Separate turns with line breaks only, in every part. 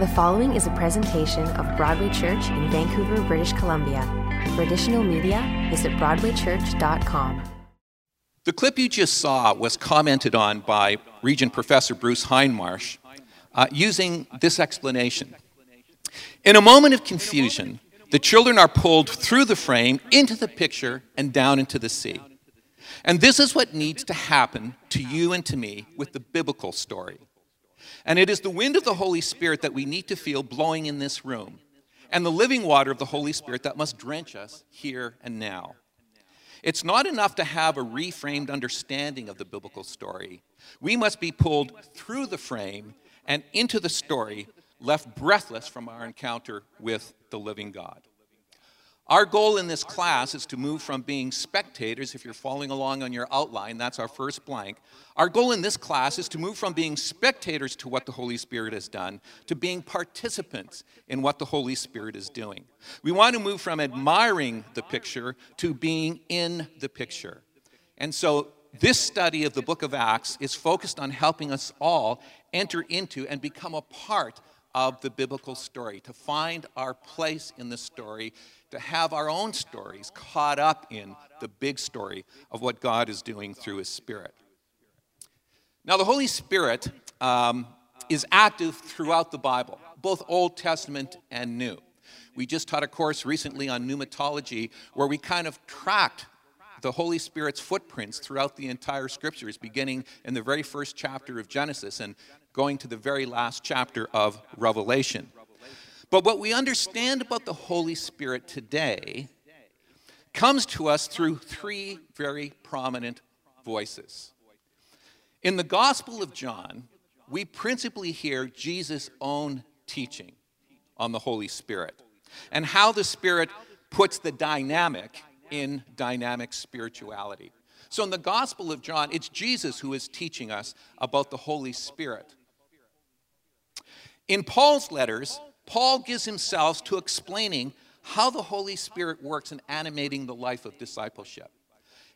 The following is a presentation of Broadway Church in Vancouver, British Columbia. For additional media, visit BroadwayChurch.com.
The clip you just saw was commented on by Regent Professor Bruce Hindmarsh uh, using this explanation. In a moment of confusion, the children are pulled through the frame into the picture and down into the sea. And this is what needs to happen to you and to me with the biblical story. And it is the wind of the Holy Spirit that we need to feel blowing in this room, and the living water of the Holy Spirit that must drench us here and now. It's not enough to have a reframed understanding of the biblical story. We must be pulled through the frame and into the story, left breathless from our encounter with the living God. Our goal in this class is to move from being spectators, if you're following along on your outline, that's our first blank. Our goal in this class is to move from being spectators to what the Holy Spirit has done to being participants in what the Holy Spirit is doing. We want to move from admiring the picture to being in the picture. And so this study of the book of Acts is focused on helping us all enter into and become a part of the biblical story, to find our place in the story to have our own stories caught up in the big story of what God is doing through His Spirit. Now, the Holy Spirit um, is active throughout the Bible, both Old Testament and New. We just taught a course recently on pneumatology where we kind of tracked the Holy Spirit's footprints throughout the entire scriptures, beginning in the very first chapter of Genesis and going to the very last chapter of Revelation. But what we understand about the Holy Spirit today comes to us through three very prominent voices. In the Gospel of John, we principally hear Jesus' own teaching on the Holy Spirit and how the Spirit puts the dynamic in dynamic spirituality. So in the Gospel of John, it's Jesus who is teaching us about the Holy Spirit. In Paul's letters, Paul gives himself to explaining how the Holy Spirit works in animating the life of discipleship.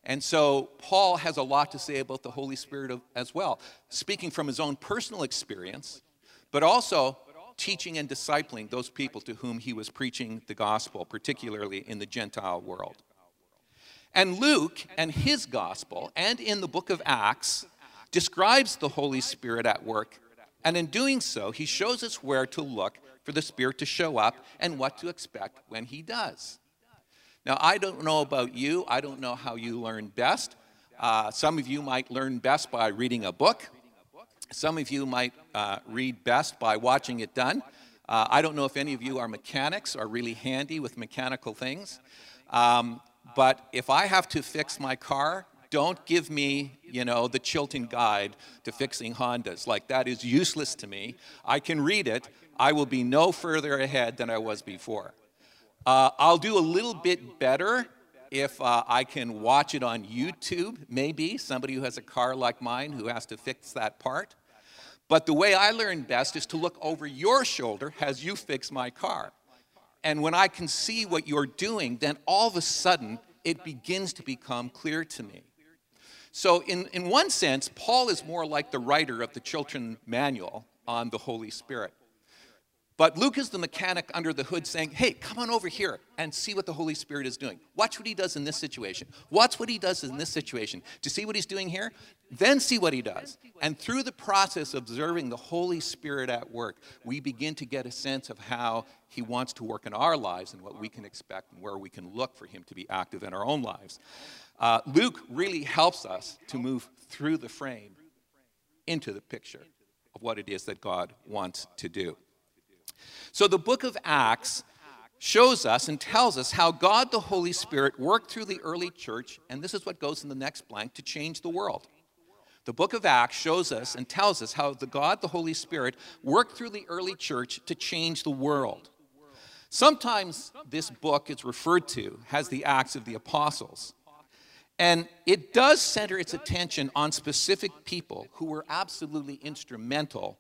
And so Paul has a lot to say about the Holy Spirit as well, speaking from his own personal experience, but also teaching and discipling those people to whom he was preaching the gospel, particularly in the Gentile world. And Luke and his gospel, and in the book of Acts, describes the Holy Spirit at work. And in doing so, he shows us where to look for the Spirit to show up and what to expect when He does. Now, I don't know about you, I don't know how you learn best. Uh, some of you might learn best by reading a book, some of you might uh, read best by watching it done. Uh, I don't know if any of you are mechanics or really handy with mechanical things. Um, but if I have to fix my car, don't give me, you know, the Chilton guide to fixing Hondas. Like, that is useless to me. I can read it, I will be no further ahead than I was before. Uh, I'll do a little bit better if uh, I can watch it on YouTube, maybe, somebody who has a car like mine who has to fix that part. But the way I learn best is to look over your shoulder as you fix my car. And when I can see what you're doing, then all of a sudden it begins to become clear to me. So, in, in one sense, Paul is more like the writer of the Chilton Manual on the Holy Spirit. But Luke is the mechanic under the hood saying, hey, come on over here and see what the Holy Spirit is doing. Watch what he does in this situation. Watch what he does in this situation. To see what he's doing here, then see what he does. And through the process of observing the Holy Spirit at work, we begin to get a sense of how he wants to work in our lives and what we can expect and where we can look for him to be active in our own lives. Uh, Luke really helps us to move through the frame into the picture of what it is that God wants to do. So the book of Acts shows us and tells us how God the Holy Spirit worked through the early church, and this is what goes in the next blank, to change the world. The book of Acts shows us and tells us how the God the Holy Spirit worked through the early church to change the world. Sometimes this book is referred to as the Acts of the Apostles. And it does center its attention on specific people who were absolutely instrumental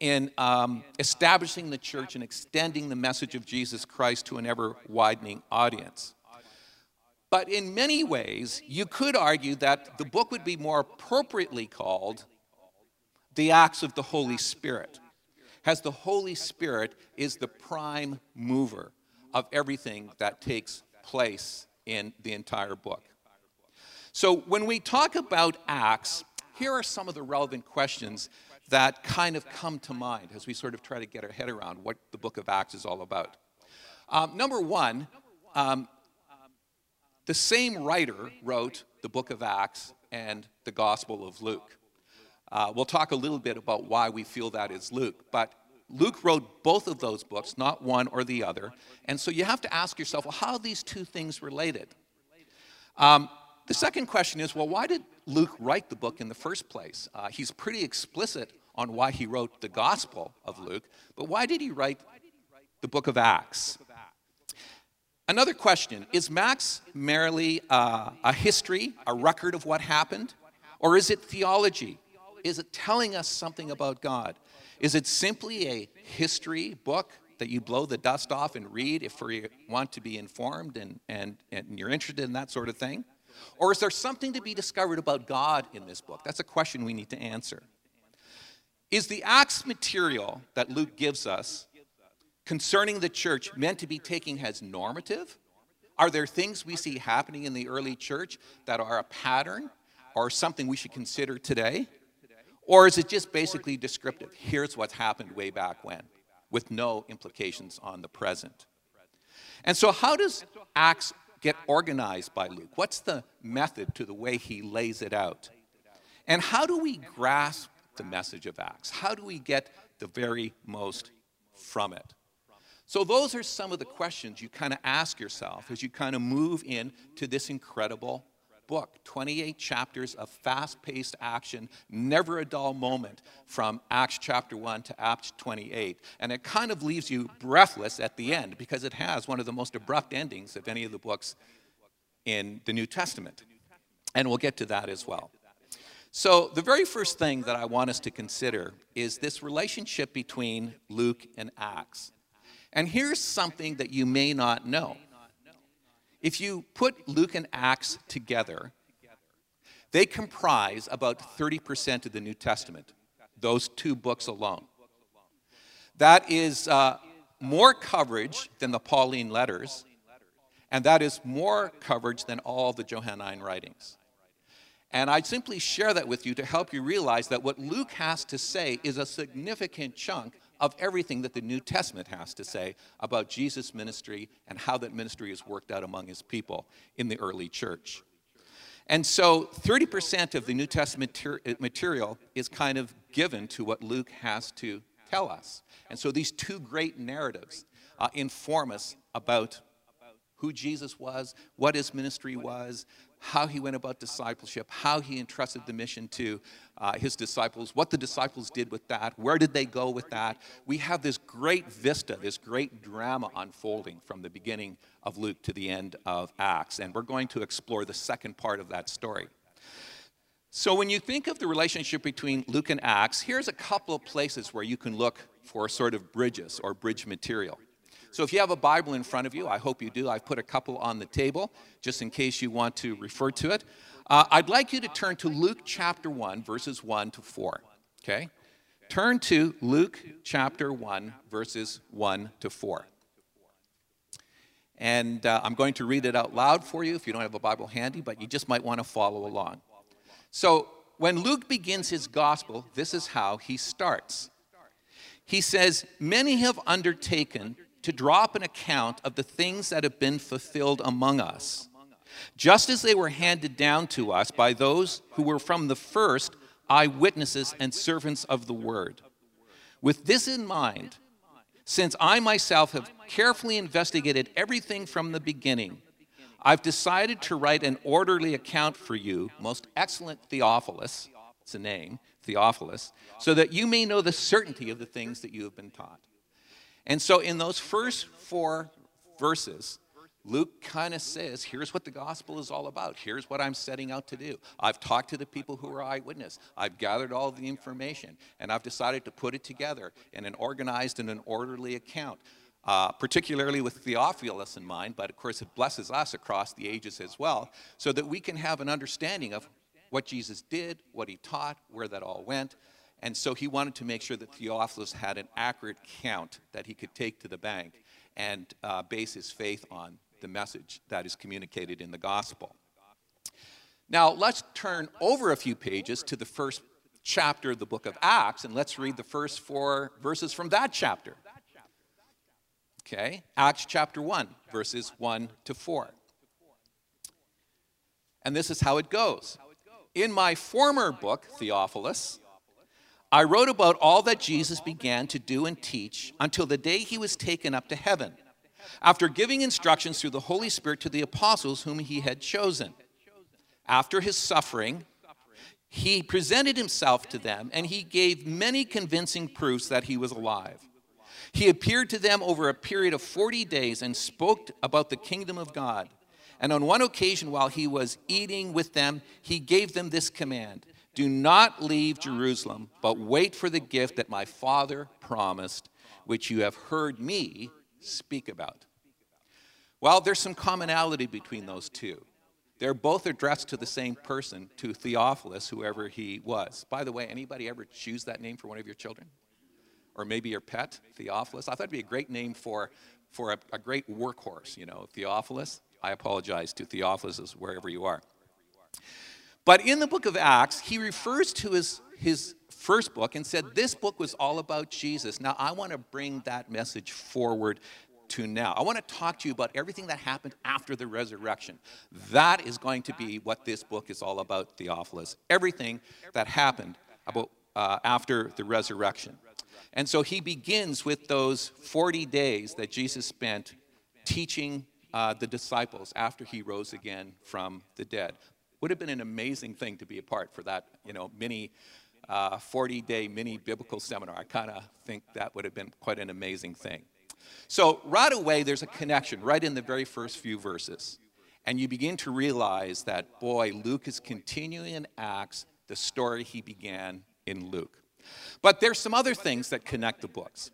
in um, establishing the church and extending the message of Jesus Christ to an ever widening audience. But in many ways, you could argue that the book would be more appropriately called The Acts of the Holy Spirit. has the Holy Spirit is the prime mover of everything that takes place in the entire book. So when we talk about Acts, here are some of the relevant questions that kind of come to mind as we sort of try to get our head around what the book of Acts is all about. Um, number one, um, the same writer wrote the book of Acts and the Gospel of Luke. Uh, we'll talk a little bit about why we feel that is Luke, but Luke wrote both of those books, not one or the other. And so you have to ask yourself, well, how are these two things related? Um, the second question is, well, why did Luke write the book in the first place? Uh, he's pretty explicit on why he wrote the Gospel of Luke, but why did he write the book of Acts? Another question Is Acts merely uh, a history, a record of what happened? Or is it theology? Is it telling us something about God? Is it simply a history book that you blow the dust off and read if you want to be informed and, and, and you're interested in that sort of thing? Or is there something to be discovered about God in this book? That's a question we need to answer. Is the Acts material that Luke gives us concerning the church meant to be taken as normative? Are there things we see happening in the early church that are a pattern or something we should consider today? Or is it just basically descriptive? Here's what's happened way back when, with no implications on the present. And so, how does Acts get organized by Luke? What's the method to the way he lays it out? And how do we grasp the message of Acts? How do we get the very most from it? So, those are some of the questions you kind of ask yourself as you kind of move into this incredible book 28 chapters of fast paced action, never a dull moment from Acts chapter 1 to Acts 28. And it kind of leaves you breathless at the end because it has one of the most abrupt endings of any of the books in the New Testament. And we'll get to that as well. So, the very first thing that I want us to consider is this relationship between Luke and Acts. And here's something that you may not know. If you put Luke and Acts together, they comprise about 30% of the New Testament, those two books alone. That is uh, more coverage than the Pauline letters, and that is more coverage than all the Johannine writings. And I simply share that with you to help you realize that what Luke has to say is a significant chunk of everything that the New Testament has to say about Jesus' ministry and how that ministry is worked out among his people in the early church. And so 30% of the New Testament material is kind of given to what Luke has to tell us. And so these two great narratives uh, inform us about who Jesus was, what his ministry was, how he went about discipleship, how he entrusted the mission to uh, his disciples, what the disciples did with that, where did they go with that. We have this great vista, this great drama unfolding from the beginning of Luke to the end of Acts. And we're going to explore the second part of that story. So, when you think of the relationship between Luke and Acts, here's a couple of places where you can look for sort of bridges or bridge material. So if you have a Bible in front of you, I hope you do. I've put a couple on the table just in case you want to refer to it. Uh, I'd like you to turn to Luke chapter 1, verses 1 to 4. Okay? Turn to Luke chapter 1, verses 1 to 4. And uh, I'm going to read it out loud for you if you don't have a Bible handy, but you just might want to follow along. So, when Luke begins his gospel, this is how he starts. He says, Many have undertaken to draw up an account of the things that have been fulfilled among us, just as they were handed down to us by those who were from the first eyewitnesses and servants of the word. With this in mind, since I myself have carefully investigated everything from the beginning, I've decided to write an orderly account for you, most excellent Theophilus, it's a name, Theophilus, so that you may know the certainty of the things that you have been taught. And so, in those first four verses, Luke kind of says, here's what the gospel is all about. Here's what I'm setting out to do. I've talked to the people who are eyewitness. I've gathered all the information, and I've decided to put it together in an organized and an orderly account, uh, particularly with Theophilus in mind, but of course it blesses us across the ages as well, so that we can have an understanding of what Jesus did, what he taught, where that all went, And so he wanted to make sure that Theophilus had an accurate count that he could take to the bank and uh, base his faith on the message that is communicated in the gospel. Now, let's turn over a few pages to the first chapter of the book of Acts, and let's read the first four verses from that chapter. Okay, Acts chapter 1, verses 1 to 4. And this is how it goes. In my former book, Theophilus, I wrote about all that Jesus began to do and teach until the day he was taken up to heaven, after giving instructions through the Holy Spirit to the apostles whom he had chosen. After his suffering, he presented himself to them and he gave many convincing proofs that he was alive. He appeared to them over a period of 40 days and spoke about the kingdom of God. And on one occasion, while he was eating with them, he gave them this command Do not leave Jerusalem, but wait for the gift that my Father promised, which you have heard me speak about. Well, there's some commonality between those two. They're both addressed to the same person, to Theophilus, whoever he was. By the way, anybody ever choose that name for one of your children? Or maybe your pet, Theophilus? I thought it'd be a great name for, for a, a great workhorse, you know, Theophilus. I apologize to Theophilus wherever you are. But in the book of Acts, he refers to his, his first book and said, This book was all about Jesus. Now, I want to bring that message forward to now. I want to talk to you about everything that happened after the resurrection. That is going to be what this book is all about, Theophilus. Everything that happened about, uh, after the resurrection. And so he begins with those 40 days that Jesus spent teaching uh, the disciples after he rose again from the dead. Would have been an amazing thing to be a part for that, you know, mini 40 uh, day mini biblical seminar. I kind of think that would have been quite an amazing thing. So, right away, there's a connection right in the very first few verses. And you begin to realize that, boy, Luke is continuing in Acts the story he began in Luke. But there's some other things that connect the books.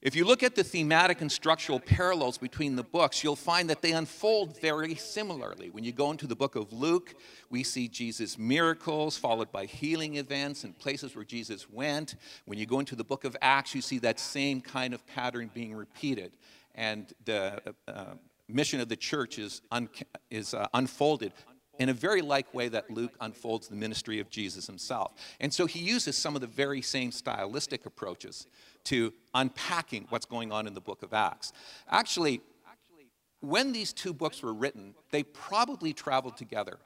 If you look at the thematic and structural parallels between the books, you'll find that they unfold very similarly. When you go into the book of Luke, we see Jesus' miracles followed by healing events and places where Jesus went. When you go into the book of Acts, you see that same kind of pattern being repeated. And the uh, mission of the church is, un- is uh, unfolded in a very like way that Luke unfolds the ministry of Jesus himself. And so he uses some of the very same stylistic approaches to unpacking what's going on in the book of Acts. Actually, when these two books were written, they probably traveled together.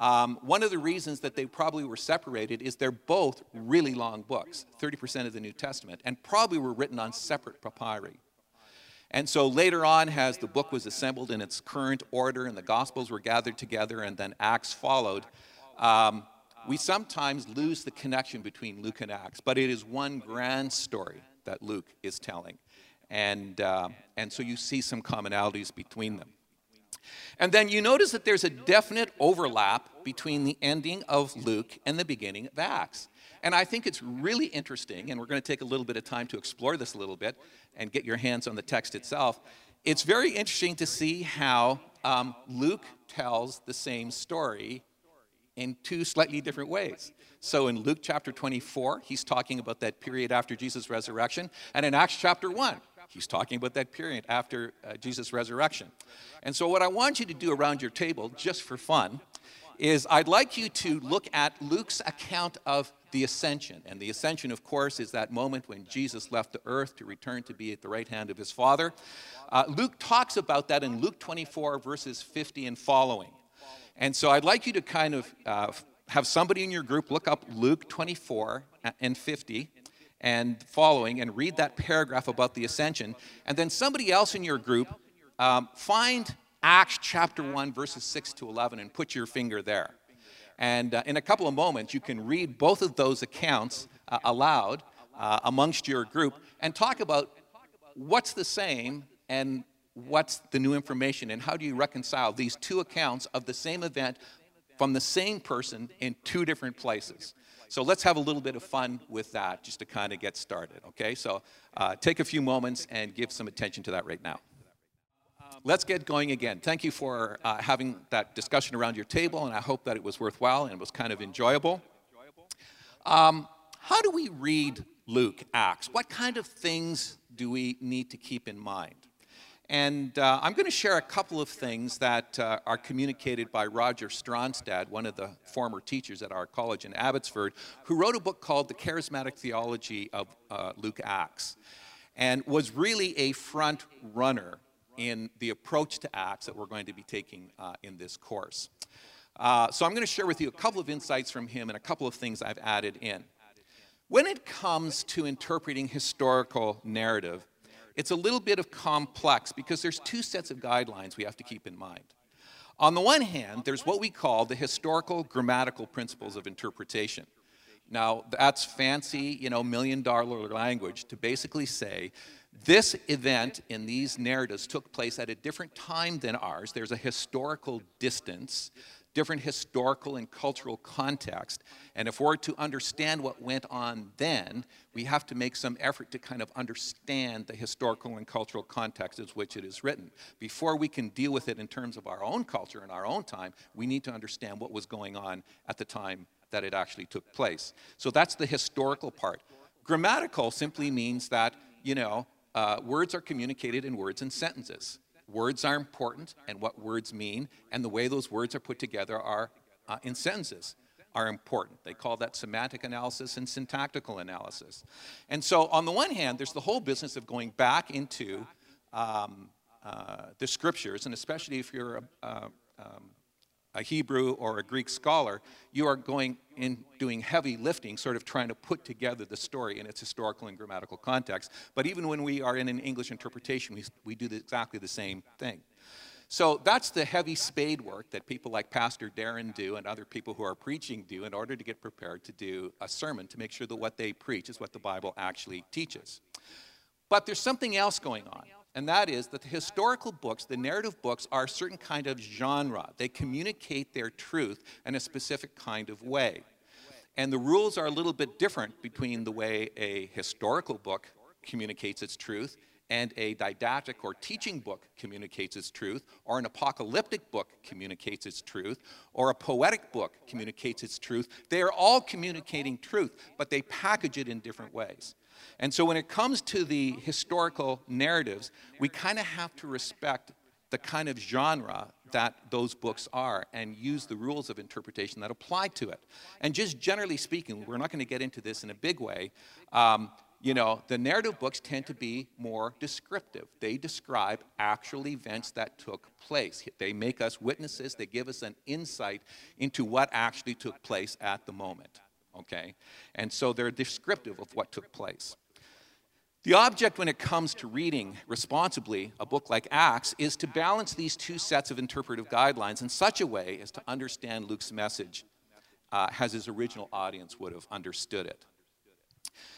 Um, one of the reasons that they probably were separated is they're both really long books, 30% of the New Testament, and probably were written on separate papyri. And so later on, as the book was assembled in its current order and the Gospels were gathered together and then Acts followed, um, we sometimes lose the connection between Luke and Acts, but it is one grand story that Luke is telling. And, uh, and so you see some commonalities between them. And then you notice that there's a definite overlap between the ending of Luke and the beginning of Acts. And I think it's really interesting, and we're going to take a little bit of time to explore this a little bit and get your hands on the text itself. It's very interesting to see how um, Luke tells the same story in two slightly different ways. So in Luke chapter 24, he's talking about that period after Jesus' resurrection. And in Acts chapter 1, he's talking about that period after uh, Jesus' resurrection. And so, what I want you to do around your table, just for fun, is I'd like you to look at Luke's account of the ascension. And the ascension, of course, is that moment when Jesus left the earth to return to be at the right hand of his Father. Uh, Luke talks about that in Luke 24, verses 50 and following. And so I'd like you to kind of uh, have somebody in your group look up Luke 24 and 50 and following and read that paragraph about the ascension. And then somebody else in your group um, find Acts chapter 1, verses 6 to 11, and put your finger there. And uh, in a couple of moments, you can read both of those accounts uh, aloud uh, amongst your group and talk about what's the same and what's the new information and how do you reconcile these two accounts of the same event from the same person in two different places. So let's have a little bit of fun with that just to kind of get started, okay? So uh, take a few moments and give some attention to that right now. Let's get going again. Thank you for uh, having that discussion around your table, and I hope that it was worthwhile and it was kind of enjoyable. Um, how do we read Luke, Acts? What kind of things do we need to keep in mind? And uh, I'm going to share a couple of things that uh, are communicated by Roger Stronstad, one of the former teachers at our college in Abbotsford, who wrote a book called The Charismatic Theology of uh, Luke Acts, and was really a front runner in the approach to Acts that we're going to be taking uh, in this course. Uh, so I'm going to share with you a couple of insights from him and a couple of things I've added in. When it comes to interpreting historical narrative, it's a little bit of complex because there's two sets of guidelines we have to keep in mind. On the one hand, there's what we call the historical grammatical principles of interpretation. Now, that's fancy, you know, million dollar language to basically say this event in these narratives took place at a different time than ours. There's a historical distance different historical and cultural context. And if we're to understand what went on then, we have to make some effort to kind of understand the historical and cultural context in which it is written. Before we can deal with it in terms of our own culture and our own time, we need to understand what was going on at the time that it actually took place. So that's the historical part. Grammatical simply means that, you know, uh, words are communicated in words and sentences. Words are important and what words mean, and the way those words are put together are uh, in sentences are important. They call that semantic analysis and syntactical analysis. And so, on the one hand, there's the whole business of going back into um, uh, the scriptures, and especially if you're a, um, a Hebrew or a Greek scholar, you are going in doing heavy lifting, sort of trying to put together the story in its historical and grammatical context. But even when we are in an English interpretation, we, we do exactly the same thing. So that's the heavy spade work that people like Pastor Darren do and other people who are preaching do in order to get prepared to do a sermon to make sure that what they preach is what the Bible actually teaches. But there's something else going on and that is that the historical books, the narrative books, are a certain kind of genre. They communicate their truth in a specific kind of way. And the rules are a little bit different between the way a historical book communicates its truth and a didactic or teaching book communicates its truth, or an apocalyptic book communicates its truth, or a poetic book communicates its truth. They are all communicating truth, but they package it in different ways. And so when it comes to the historical narratives, we kind of have to respect the kind of genre that those books are and use the rules of interpretation that apply to it. And just generally speaking, we're not going to get into this in a big way. Um, you know, the narrative books tend to be more descriptive. They describe actual events that took place. They make us witnesses, they give us an insight into what actually took place at the moment okay? And so they're descriptive of what took place. The object when it comes to reading responsibly a book like Acts is to balance these two sets of interpretive guidelines in such a way as to understand Luke's message uh, as his original audience would have understood it.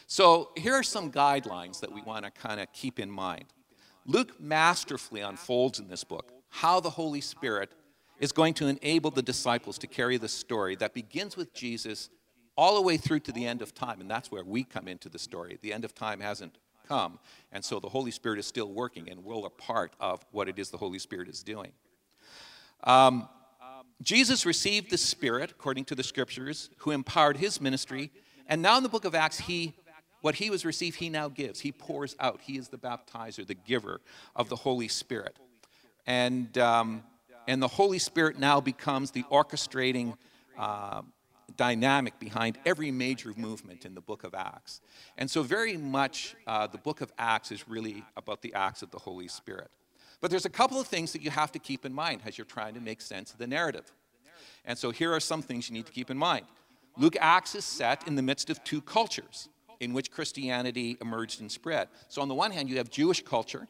So here are some guidelines that we want to kind of keep in mind. Luke masterfully unfolds in this book how the Holy Spirit is going to enable the disciples to carry the story that begins with Jesus all the way through to the end of time. And that's where we come into the story. The end of time hasn't come. And so the Holy Spirit is still working, and we're a part of what it is the Holy Spirit is doing. Um, Jesus received the Spirit, according to the scriptures, who empowered his ministry. And now in the book of Acts, he what he was received, he now gives. He pours out. He is the baptizer, the giver of the Holy Spirit. And, um, and the Holy Spirit now becomes the orchestrating uh, dynamic behind every major movement in the book of Acts. And so, very much, uh, the book of Acts is really about the acts of the Holy Spirit. But there's a couple of things that you have to keep in mind as you're trying to make sense of the narrative. And so, here are some things you need to keep in mind. Luke Acts is set in the midst of two cultures in which Christianity emerged and spread. So, on the one hand, you have Jewish culture,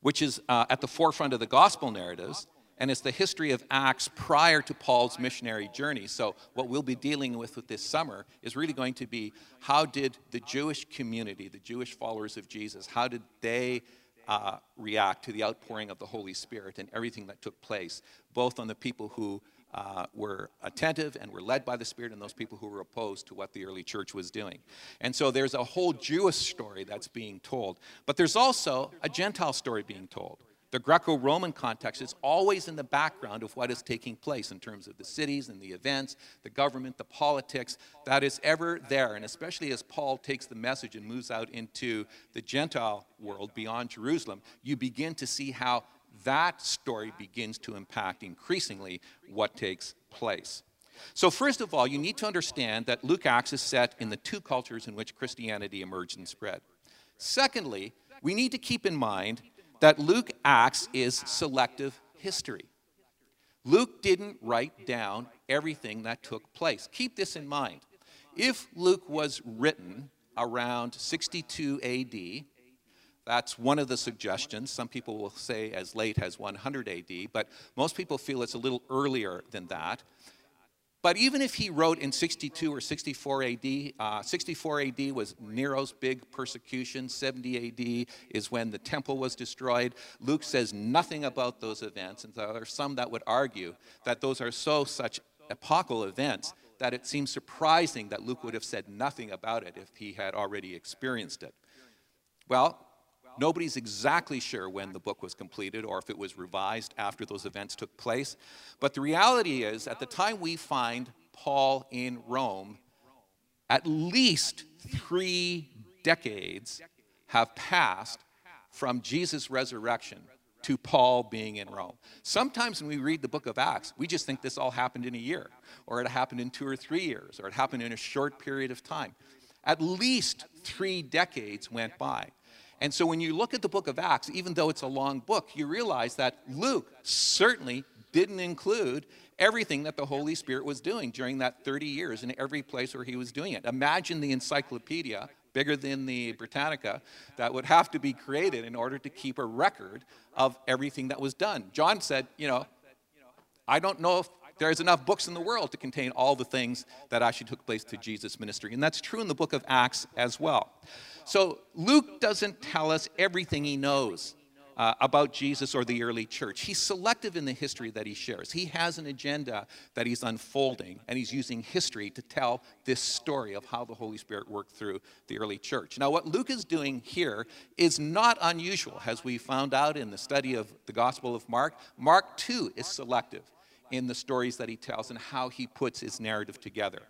which is uh, at the forefront of the gospel narratives, and it's the history of Acts prior to Paul's missionary journey. So, what we'll be dealing with with this summer is really going to be how did the Jewish community, the Jewish followers of Jesus, how did they uh, react to the outpouring of the Holy Spirit and everything that took place, both on the people who uh, were attentive and were led by the Spirit, and those people who were opposed to what the early church was doing. And so there's a whole Jewish story that's being told, but there's also a Gentile story being told. The Greco Roman context is always in the background of what is taking place in terms of the cities and the events, the government, the politics. That is ever there. And especially as Paul takes the message and moves out into the Gentile world beyond Jerusalem, you begin to see how that story begins to impact increasingly what takes place. So, first of all, you need to understand that Luke Acts is set in the two cultures in which Christianity emerged and spread. Secondly, we need to keep in mind that Luke Acts is selective history. Luke didn't write down everything that took place. Keep this in mind. If Luke was written around 62 AD, that's one of the suggestions. Some people will say as late as 100 AD, but most people feel it's a little earlier than that. But even if he wrote in 62 or 64 AD, uh, 64 AD was Nero's big persecution. 70 AD is when the temple was destroyed. Luke says nothing about those events, and there are some that would argue that those are so such epochal events that it seems surprising that Luke would have said nothing about it if he had already experienced it. Well, Nobody's exactly sure when the book was completed or if it was revised after those events took place. But the reality is, at the time we find Paul in Rome, at least three decades have passed from Jesus' resurrection to Paul being in Rome. Sometimes when we read the book of Acts, we just think this all happened in a year, or it happened in two or three years, or it happened in a short period of time. At least three decades went by. And so when you look at the book of Acts, even though it's a long book, you realize that Luke certainly didn't include everything that the Holy Spirit was doing during that 30 years in every place where he was doing it. Imagine the encyclopedia, bigger than the Britannica, that would have to be created in order to keep a record of everything that was done. John said, you know, I don't know if there's enough books in the world to contain all the things that actually took place to Jesus' ministry. And that's true in the book of Acts as well. So Luke doesn't tell us everything he knows uh, about Jesus or the early church. He's selective in the history that he shares. He has an agenda that he's unfolding, and he's using history to tell this story of how the Holy Spirit worked through the early church. Now, what Luke is doing here is not unusual, as we found out in the study of the Gospel of Mark. Mark, too, is selective in the stories that he tells and how he puts his narrative together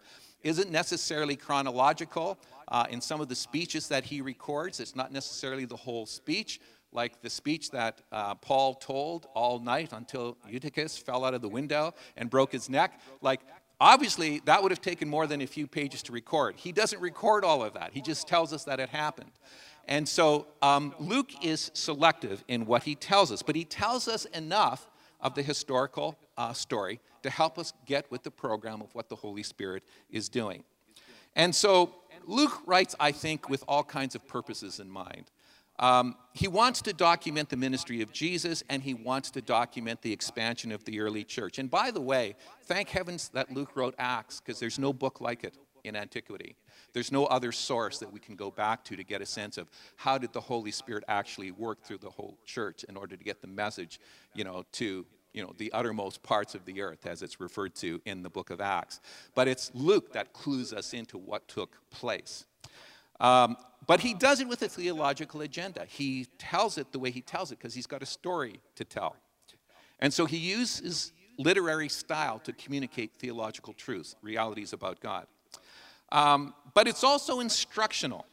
isn't necessarily chronological. Uh, in some of the speeches that he records, it's not necessarily the whole speech, like the speech that uh, Paul told all night until Eutychus fell out of the window and broke his neck. Like, obviously, that would have taken more than a few pages to record. He doesn't record all of that, he just tells us that it happened. And so um, Luke is selective in what he tells us, but he tells us enough of the historical uh, story to help us get with the program of what the Holy Spirit is doing. And so Luke writes, I think, with all kinds of purposes in mind. Um, he wants to document the ministry of Jesus and he wants to document the expansion of the early church. And by the way, thank heavens that Luke wrote Acts because there's no book like it in antiquity. There's no other source that we can go back to to get a sense of how did the Holy Spirit actually work through the whole church in order to get the message, you know, to you know, the uttermost parts of the earth, as it's referred to in the book of Acts. But it's Luke that clues us into what took place. Um, but he does it with a theological agenda. He tells it the way he tells it because he's got a story to tell. And so he uses literary style to communicate theological truths, realities about God. Um, but it's also instructional.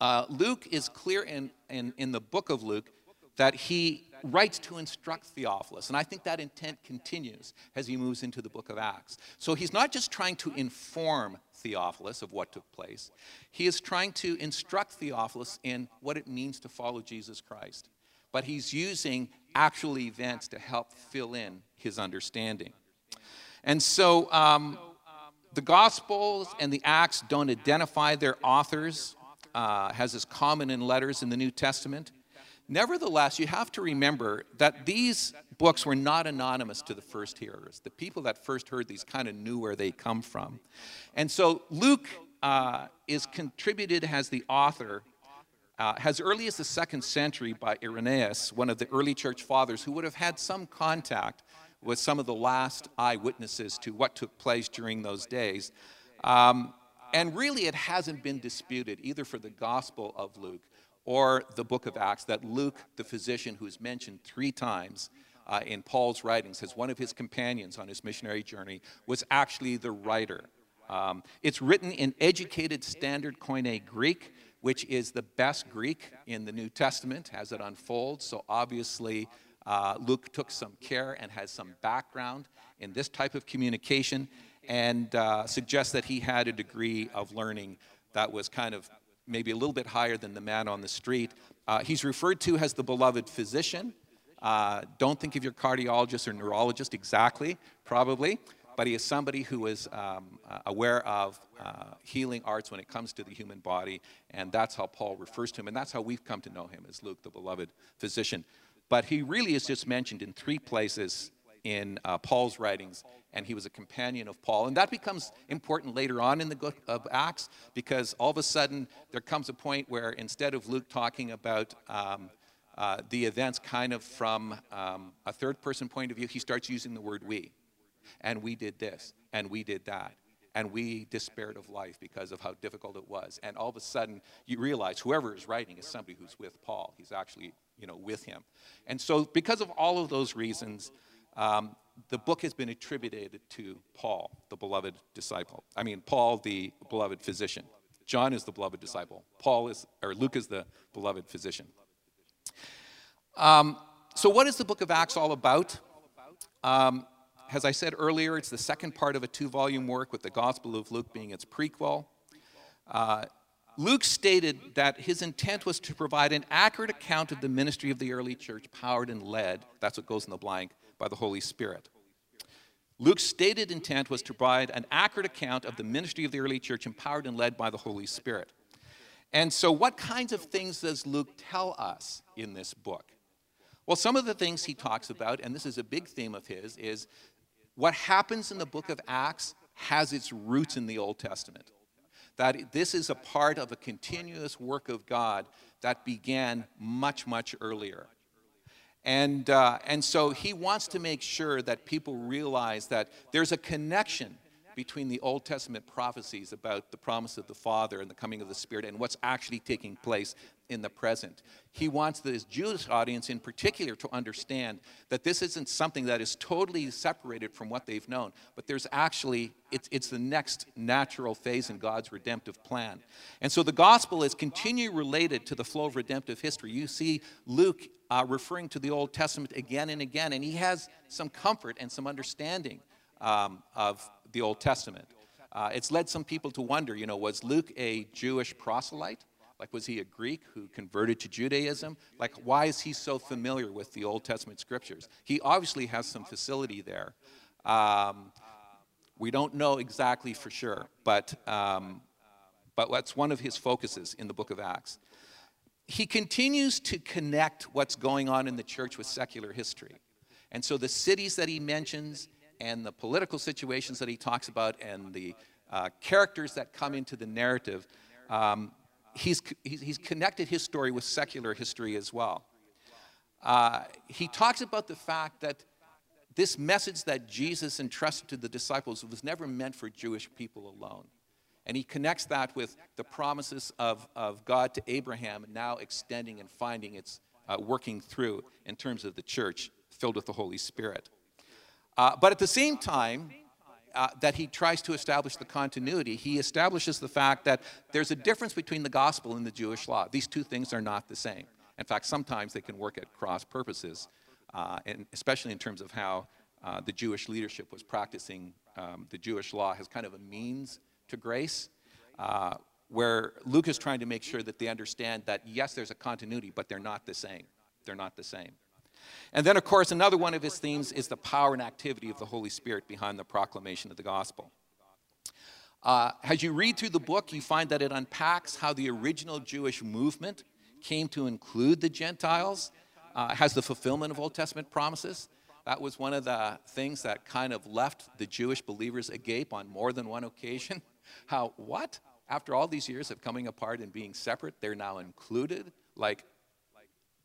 Uh, Luke is clear in, in, in the book of Luke that he writes to instruct Theophilus. And I think that intent continues as he moves into the book of Acts. So he's not just trying to inform Theophilus of what took place, he is trying to instruct Theophilus in what it means to follow Jesus Christ. But he's using actual events to help fill in his understanding. And so um, the Gospels and the Acts don't identify their authors, uh, as is common in letters in the New Testament. Nevertheless, you have to remember that these books were not anonymous to the first hearers. The people that first heard these kind of knew where they come from. And so Luke uh, is contributed as the author uh, as early as the second century by Irenaeus, one of the early church fathers who would have had some contact with some of the last eyewitnesses to what took place during those days. Um, and really, it hasn't been disputed either for the Gospel of Luke or the book of Acts that Luke, the physician who is mentioned three times uh, in Paul's writings as one of his companions on his missionary journey, was actually the writer. Um, it's written in educated standard Koine Greek, which is the best Greek in the New Testament as it unfolds. So obviously, uh, Luke took some care and has some background in this type of communication and uh, suggests that he had a degree of learning that was kind of maybe a little bit higher than the man on the street. Uh, he's referred to as the beloved physician. Uh, don't think of your cardiologist or neurologist exactly, probably, but he is somebody who is um, uh, aware of uh, healing arts when it comes to the human body, and that's how Paul refers to him, and that's how we've come to know him as Luke, the beloved physician. But he really is just mentioned in three places in uh, Paul's writings, and he was a companion of Paul. And that becomes important later on in the book of Acts because all of a sudden there comes a point where instead of Luke talking about um, uh, the events kind of from um, a third person point of view, he starts using the word we. And we did this, and we did that. And we despaired of life because of how difficult it was. And all of a sudden, you realize whoever is writing is somebody who's with Paul. He's actually, you know, with him. And so, because of all of those reasons, um, the book has been attributed to Paul, the beloved disciple. I mean, Paul, the beloved physician. John is the beloved disciple. Paul is, or Luke is the beloved physician. Um, so, what is the book of Acts all about? Um, as I said earlier, it's the second part of a two volume work, with the Gospel of Luke being its prequel. Uh, Luke stated that his intent was to provide an accurate account of the ministry of the early church, powered and led, that's what goes in the blank, by the Holy Spirit. Luke's stated intent was to provide an accurate account of the ministry of the early church, empowered and led by the Holy Spirit. And so, what kinds of things does Luke tell us in this book? Well, some of the things he talks about, and this is a big theme of his, is what happens in the book of Acts has its roots in the Old Testament. That this is a part of a continuous work of God that began much, much earlier. And, uh, and so he wants to make sure that people realize that there's a connection between the Old Testament prophecies about the promise of the Father and the coming of the Spirit and what's actually taking place in the present. He wants this Jewish audience in particular to understand that this isn't something that is totally separated from what they've known, but there's actually, it's, it's the next natural phase in God's redemptive plan. And so the gospel is continually related to the flow of redemptive history. You see Luke uh, referring to the Old Testament again and again, and he has some comfort and some understanding um, of the Old Testament. Uh, it's led some people to wonder, you know, was Luke a Jewish proselyte? Like, was he a Greek who converted to Judaism? Like, why is he so familiar with the Old Testament scriptures? He obviously has some facility there. Um, we don't know exactly for sure, but, um, but that's one of his focuses in the book of Acts he continues to connect what's going on in the church with secular history. And so the cities that he mentions and the political situations that he talks about and the uh, characters that come into the narrative, um, he's, he's connected his story with secular history as well. Uh, he talks about the fact that this message that Jesus entrusted to the disciples was never meant for Jewish people alone. And he connects that with the promises of, of God to Abraham, now extending and finding its uh, working through in terms of the church filled with the Holy Spirit. Uh, but at the same time, uh, that he tries to establish the continuity, he establishes the fact that there's a difference between the gospel and the Jewish law. These two things are not the same. In fact, sometimes they can work at cross purposes, uh, and especially in terms of how uh, the Jewish leadership was practicing um, the Jewish law as kind of a means to grace, uh, where Luke is trying to make sure that they understand that, yes, there's a continuity, but they're not the same. They're not the same. And then, of course, another one of his themes is the power and activity of the Holy Spirit behind the proclamation of the gospel. Uh, as you read through the book, you find that it unpacks how the original Jewish movement came to include the Gentiles, uh, has the fulfillment of Old Testament promises. That was one of the things that kind of left the Jewish believers agape on more than one occasion. How, what? After all these years of coming apart and being separate, they're now included? Like,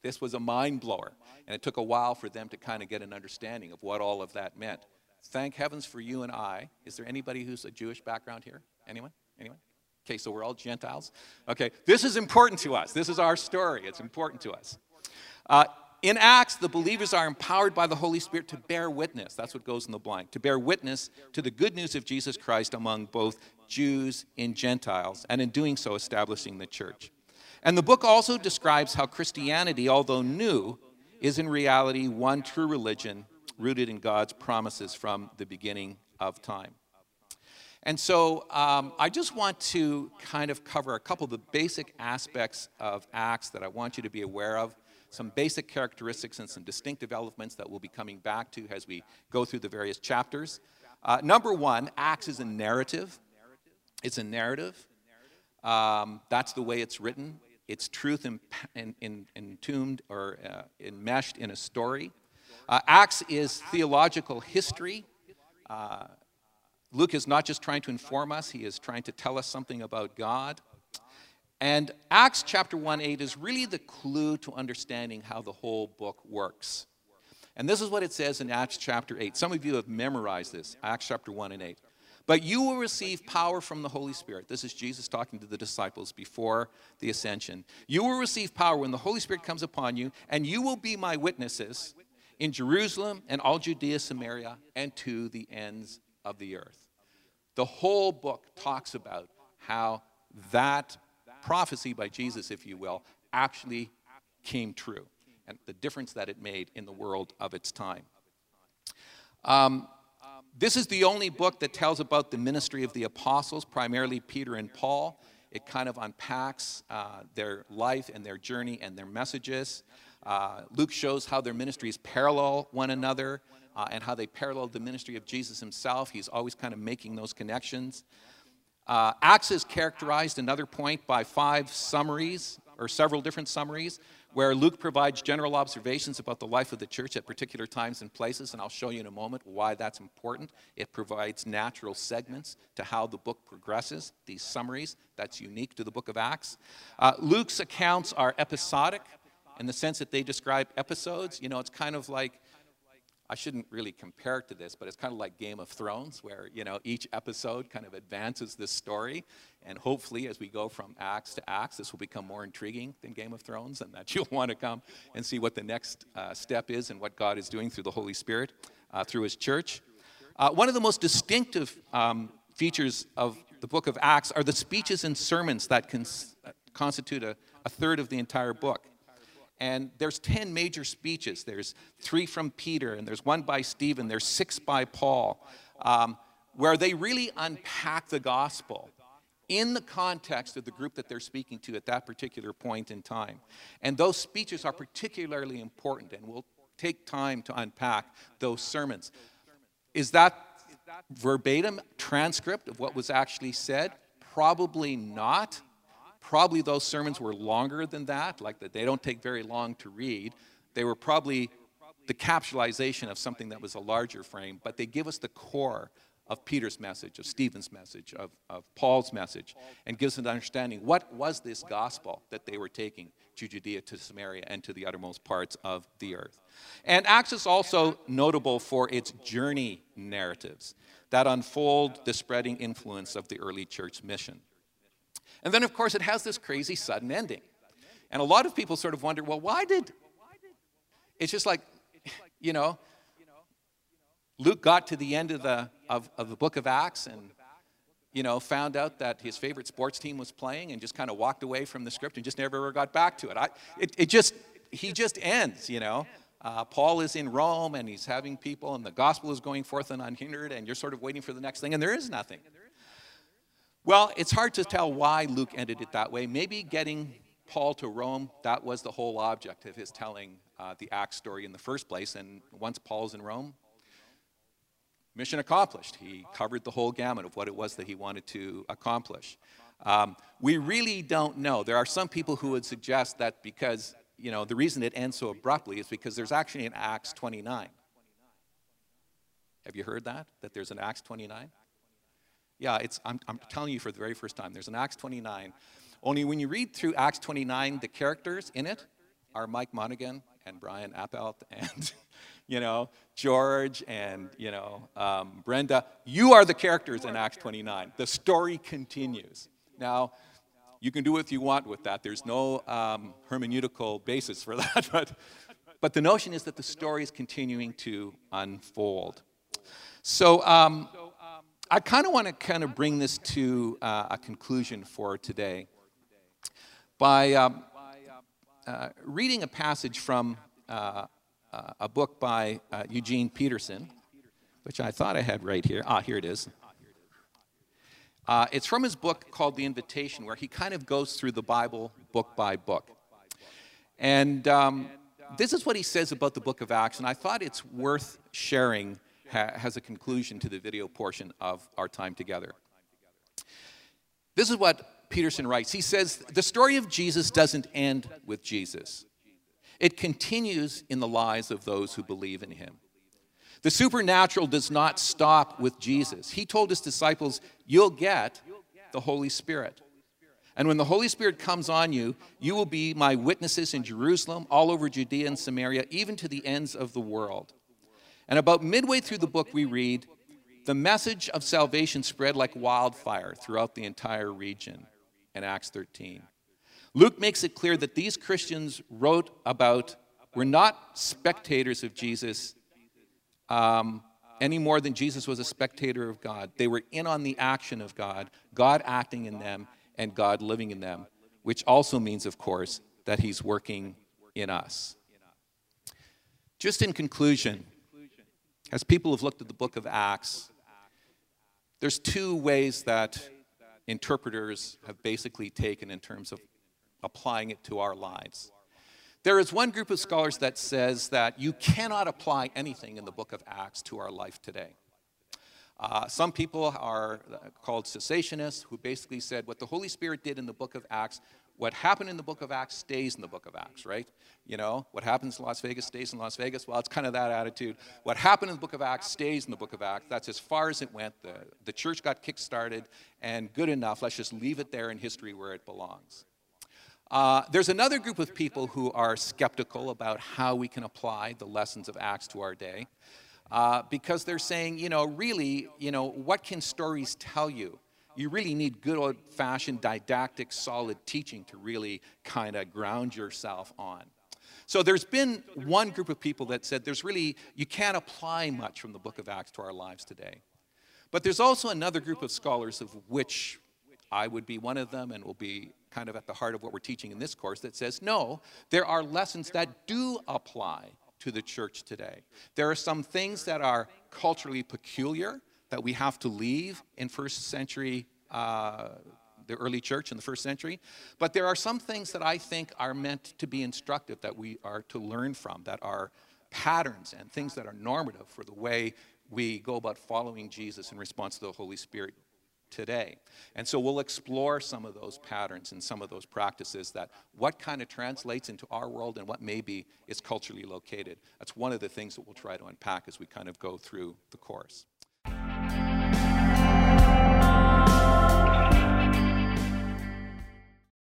this was a mind blower. And it took a while for them to kind of get an understanding of what all of that meant. Thank heavens for you and I. Is there anybody who's a Jewish background here? Anyone? Anyone? Okay, so we're all Gentiles. Okay, this is important to us. This is our story. It's important to us. Uh, in Acts, the believers are empowered by the Holy Spirit to bear witness. That's what goes in the blank. To bear witness to the good news of Jesus Christ among both Jews and Gentiles, and in doing so, establishing the church. And the book also describes how Christianity, although new, is in reality one true religion rooted in God's promises from the beginning of time. And so um, I just want to kind of cover a couple of the basic aspects of Acts that I want you to be aware of, some basic characteristics and some distinctive elements that we'll be coming back to as we go through the various chapters. Uh, number one, Acts is a narrative. It's a narrative. Um, that's the way it's written. It's truth in, in, in, entombed or uh, enmeshed in a story. Uh, Acts is theological history. Uh, Luke is not just trying to inform us, he is trying to tell us something about God. And Acts chapter 1 8 is really the clue to understanding how the whole book works. And this is what it says in Acts chapter 8. Some of you have memorized this, Acts chapter 1 and 8. But you will receive power from the Holy Spirit. This is Jesus talking to the disciples before the ascension. You will receive power when the Holy Spirit comes upon you, and you will be my witnesses in Jerusalem and all Judea, Samaria, and to the ends of the earth. The whole book talks about how that prophecy by Jesus, if you will, actually came true and the difference that it made in the world of its time. Um, this is the only book that tells about the ministry of the apostles, primarily Peter and Paul. It kind of unpacks uh, their life and their journey and their messages. Uh, Luke shows how their ministries parallel one another uh, and how they parallel the ministry of Jesus himself. He's always kind of making those connections. Uh, Acts is characterized, another point, by five summaries or several different summaries where Luke provides general observations about the life of the church at particular times and places, and I'll show you in a moment why that's important. It provides natural segments to how the book progresses, these summaries. That's unique to the book of Acts. Uh, Luke's accounts are episodic in the sense that they describe episodes. You know, it's kind of like I shouldn't really compare it to this, but it's kind of like Game of Thrones, where you know each episode kind of advances this story, and hopefully, as we go from acts to acts, this will become more intriguing than Game of Thrones, and that you'll want to come and see what the next uh, step is and what God is doing through the Holy Spirit uh, through His church. Uh, one of the most distinctive um, features of the book of Acts are the speeches and sermons that cons- constitute a, a third of the entire book. And there's 10 major speeches. There's three from Peter, and there's one by Stephen, there's six by Paul, um, where they really unpack the gospel in the context of the group that they're speaking to at that particular point in time. And those speeches are particularly important, and we'll take time to unpack those sermons. Is that verbatim transcript of what was actually said? Probably not. Probably those sermons were longer than that, like that they don't take very long to read. They were probably the capsulization of something that was a larger frame, but they give us the core of Peter's message, of Stephen's message, of, of Paul's message, and gives an understanding what was this gospel that they were taking to Judea, to Samaria, and to the uttermost parts of the earth. And Acts is also notable for its journey narratives that unfold the spreading influence of the early church mission. And then, of course, it has this crazy sudden ending. And a lot of people sort of wonder well, why did. It's just like, you know, Luke got to the end of the, of, of the book of Acts and, you know, found out that his favorite sports team was playing and just kind of walked away from the script and just never ever got back to it. I, it, it just, he just ends, you know. Uh, Paul is in Rome and he's having people, and the gospel is going forth and unhindered, and you're sort of waiting for the next thing, and there is nothing. Well, it's hard to tell why Luke ended it that way. Maybe getting Paul to Rome, that was the whole object of his telling uh, the Acts story in the first place. And once Paul's in Rome, mission accomplished. He covered the whole gamut of what it was that he wanted to accomplish. Um, we really don't know. There are some people who would suggest that because, you know, the reason it ends so abruptly is because there's actually an Acts 29. Have you heard that? That there's an Acts 29? Yeah, it's, I'm, I'm telling you for the very first time. There's an Acts 29. Only when you read through Acts 29, the characters in it are Mike Monaghan and Brian Appelt and, you know, George and, you know, um, Brenda. You are the characters in Acts 29. The story continues. Now, you can do what you want with that. There's no um, hermeneutical basis for that, but, but the notion is that the story is continuing to unfold. So um, I kind of want to kind of bring this to uh, a conclusion for today by um, uh, reading a passage from uh, a book by uh, Eugene Peterson, which I thought I had right here. Ah, here it is. Uh, it's from his book called The Invitation, where he kind of goes through the Bible book by book. And um, this is what he says about the book of Acts, and I thought it's worth sharing ha- as a conclusion to the video portion of our time together. This is what Peterson writes. He says, The story of Jesus doesn't end with Jesus, it continues in the lives of those who believe in him. The supernatural does not stop with Jesus. He told his disciples, You'll get the Holy Spirit. And when the Holy Spirit comes on you, you will be my witnesses in Jerusalem, all over Judea and Samaria, even to the ends of the world. And about midway through the book, we read, The message of salvation spread like wildfire throughout the entire region in Acts 13. Luke makes it clear that these Christians wrote about were not spectators of Jesus, um, any more than Jesus was a spectator of God. They were in on the action of God, God acting in them, and God living in them, which also means, of course, that He's working in us. Just in conclusion, as people have looked at the book of Acts, there's two ways that interpreters have basically taken in terms of applying it to our lives. There is one group of scholars that says that you cannot apply anything in the book of Acts to our life today. Uh, some people are called cessationists who basically said what the Holy Spirit did in the book of Acts, what happened in the book of Acts stays in the book of Acts, right? You know, what happens in Las Vegas stays in Las Vegas. Well, it's kind of that attitude. What happened in the book of Acts stays in the book of Acts. That's as far as it went. The, the church got kick-started, and good enough. Let's just leave it there in history where it belongs. Uh, there's another group of people who are skeptical about how we can apply the lessons of Acts to our day uh, because they're saying, you know, really, you know, what can stories tell you? You really need good old fashioned didactic, solid teaching to really kind of ground yourself on. So there's been one group of people that said there's really, you can't apply much from the book of Acts to our lives today. But there's also another group of scholars of which I would be one of them and will be kind of at the heart of what we're teaching in this course that says no, there are lessons that do apply to the church today. There are some things that are culturally peculiar that we have to leave in first century, uh, the early church in the first century. But there are some things that I think are meant to be instructive that we are to learn from, that are patterns and things that are normative for the way we go about following Jesus in response to the Holy Spirit today. And so we'll explore some of those patterns and some of those practices that what kind of translates into our world and what maybe is culturally located. That's one of the things that we'll try to unpack as we kind of go through the course. Bye.